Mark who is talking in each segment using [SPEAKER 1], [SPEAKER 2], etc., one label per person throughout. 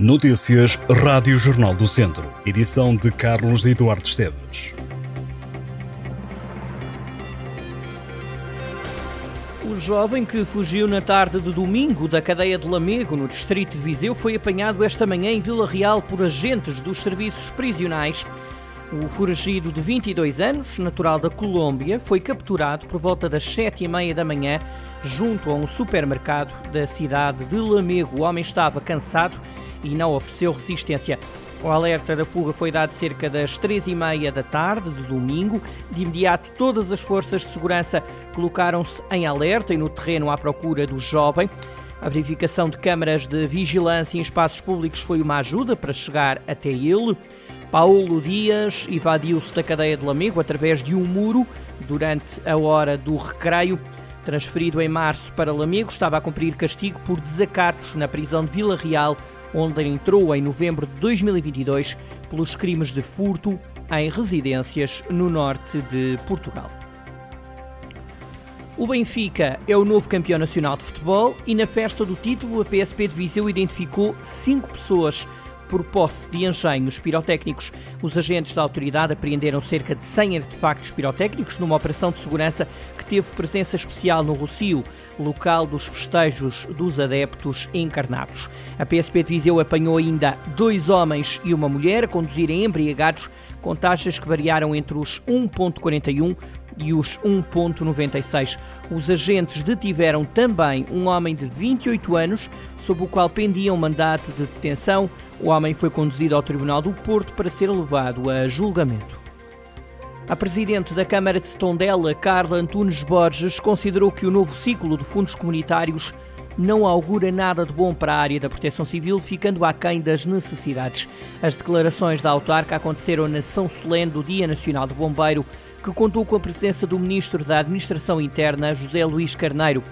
[SPEAKER 1] Notícias Rádio Jornal do Centro. Edição de Carlos Eduardo Esteves.
[SPEAKER 2] O jovem que fugiu na tarde de domingo da cadeia de Lamego, no distrito de Viseu, foi apanhado esta manhã em Vila Real por agentes dos serviços prisionais. O foragido de 22 anos, natural da Colômbia, foi capturado por volta das 7 e meia da manhã junto a um supermercado da cidade de Lamego. O homem estava cansado e não ofereceu resistência. O alerta da fuga foi dado cerca das três e meia da tarde de domingo. De imediato, todas as forças de segurança colocaram-se em alerta e no terreno à procura do jovem. A verificação de câmaras de vigilância em espaços públicos foi uma ajuda para chegar até ele. Paulo Dias evadiu-se da cadeia de Lamego através de um muro durante a hora do recreio. Transferido em março para Lamego, estava a cumprir castigo por desacatos na prisão de Vila Real onde entrou em novembro de 2022 pelos crimes de furto em residências no norte de Portugal. O Benfica é o novo campeão nacional de futebol e na festa do título a PSP de Viseu identificou cinco pessoas por posse de engenhos pirotécnicos. Os agentes da autoridade apreenderam cerca de 100 artefactos pirotécnicos numa operação de segurança que teve presença especial no Rocio, local dos festejos dos adeptos encarnados. A PSP de Viseu apanhou ainda dois homens e uma mulher a conduzirem embriagados com taxas que variaram entre os 1.41 e os 1,96. Os agentes detiveram também um homem de 28 anos, sob o qual pendia um mandato de detenção. O homem foi conduzido ao Tribunal do Porto para ser levado a julgamento. A presidente da Câmara de Tondela, Carla Antunes Borges, considerou que o novo ciclo de fundos comunitários não augura nada de bom para a área da proteção civil, ficando aquém das necessidades. As declarações da autarca aconteceram na São Solene do Dia Nacional do Bombeiro, que contou com a presença do Ministro da Administração Interna, José Luís Carneiro.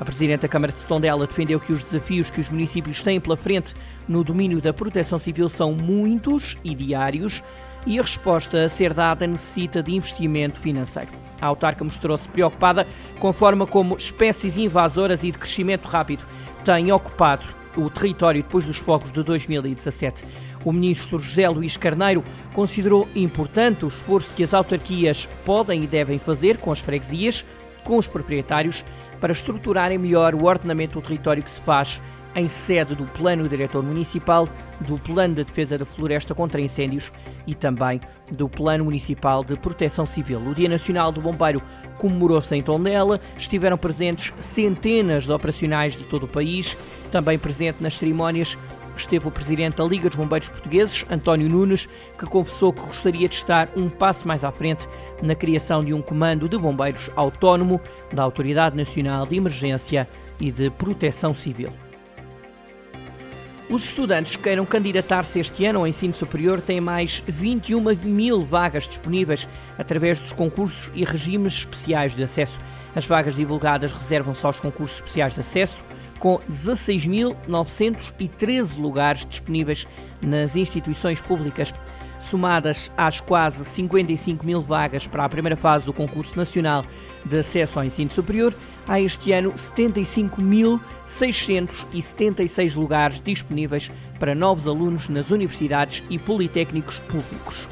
[SPEAKER 2] A Presidente da Câmara de Tondela defendeu que os desafios que os municípios têm pela frente no domínio da proteção civil são muitos e diários e a resposta a ser dada necessita de investimento financeiro. A autarca mostrou-se preocupada com a forma como espécies invasoras e de crescimento rápido têm ocupado o território depois dos fogos de 2017. O ministro José Luís Carneiro considerou importante o esforço que as autarquias podem e devem fazer com as freguesias, com os proprietários, para estruturarem melhor o ordenamento do território que se faz em sede do Plano Diretor Municipal, do Plano de Defesa da Floresta contra Incêndios e também do Plano Municipal de Proteção Civil. O Dia Nacional do Bombeiro comemorou-se em Tondela, estiveram presentes centenas de operacionais de todo o país, também presente nas cerimónias esteve o presidente da Liga dos Bombeiros Portugueses, António Nunes, que confessou que gostaria de estar um passo mais à frente na criação de um comando de bombeiros autónomo da Autoridade Nacional de Emergência e de Proteção Civil. Os estudantes que queiram candidatar-se este ano ao ensino superior têm mais 21 mil vagas disponíveis através dos concursos e regimes especiais de acesso. As vagas divulgadas reservam-se aos concursos especiais de acesso, com 16.913 lugares disponíveis nas instituições públicas somadas às quase 55 mil vagas para a primeira fase do concurso nacional de acesso ao ensino superior, há este ano 75.676 lugares disponíveis para novos alunos nas universidades e politécnicos públicos.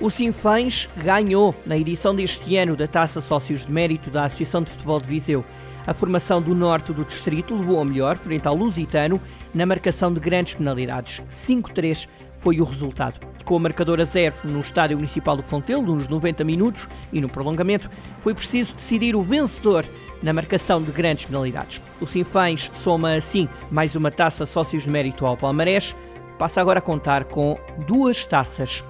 [SPEAKER 2] O Sinfãs ganhou na edição deste ano da Taça Sócios de Mérito da Associação de Futebol de Viseu. A formação do norte do distrito levou a melhor frente ao Lusitano na marcação de grandes penalidades. 5-3 foi o resultado. Com o marcador a zero no Estádio Municipal do Fontelo, nos 90 minutos e no prolongamento, foi preciso decidir o vencedor na marcação de grandes penalidades. O Sinfãs soma assim mais uma taça sócios de mérito ao Palmarés, passa agora a contar com duas taças.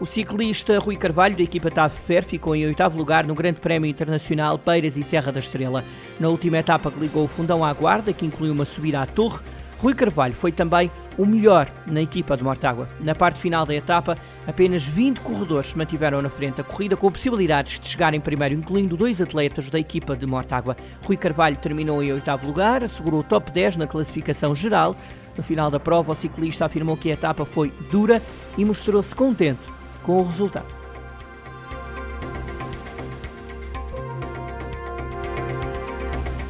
[SPEAKER 2] O ciclista Rui Carvalho, da equipa TAV Fer, ficou em oitavo lugar no Grande Prémio Internacional Peiras e Serra da Estrela. Na última etapa que ligou o fundão à guarda, que incluiu uma subida à torre, Rui Carvalho foi também o melhor na equipa de Mortágua. Na parte final da etapa, apenas 20 corredores se mantiveram na frente da corrida, com possibilidades de chegar em primeiro, incluindo dois atletas da equipa de Mortágua. Rui Carvalho terminou em oitavo lugar, assegurou o top 10 na classificação geral. No final da prova, o ciclista afirmou que a etapa foi dura e mostrou-se contente com o resultado.